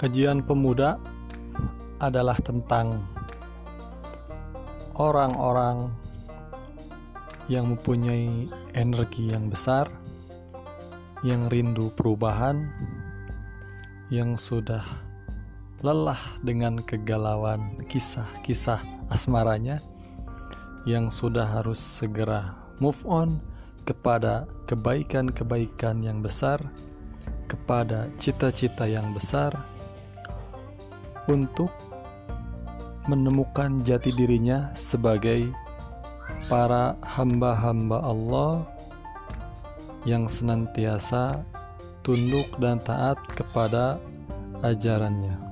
Kajian pemuda adalah tentang orang-orang yang mempunyai energi yang besar, yang rindu perubahan, yang sudah lelah dengan kegalauan kisah-kisah asmaranya, yang sudah harus segera move on kepada kebaikan-kebaikan yang besar, kepada cita-cita yang besar untuk menemukan jati dirinya sebagai para hamba-hamba Allah yang senantiasa tunduk dan taat kepada ajarannya.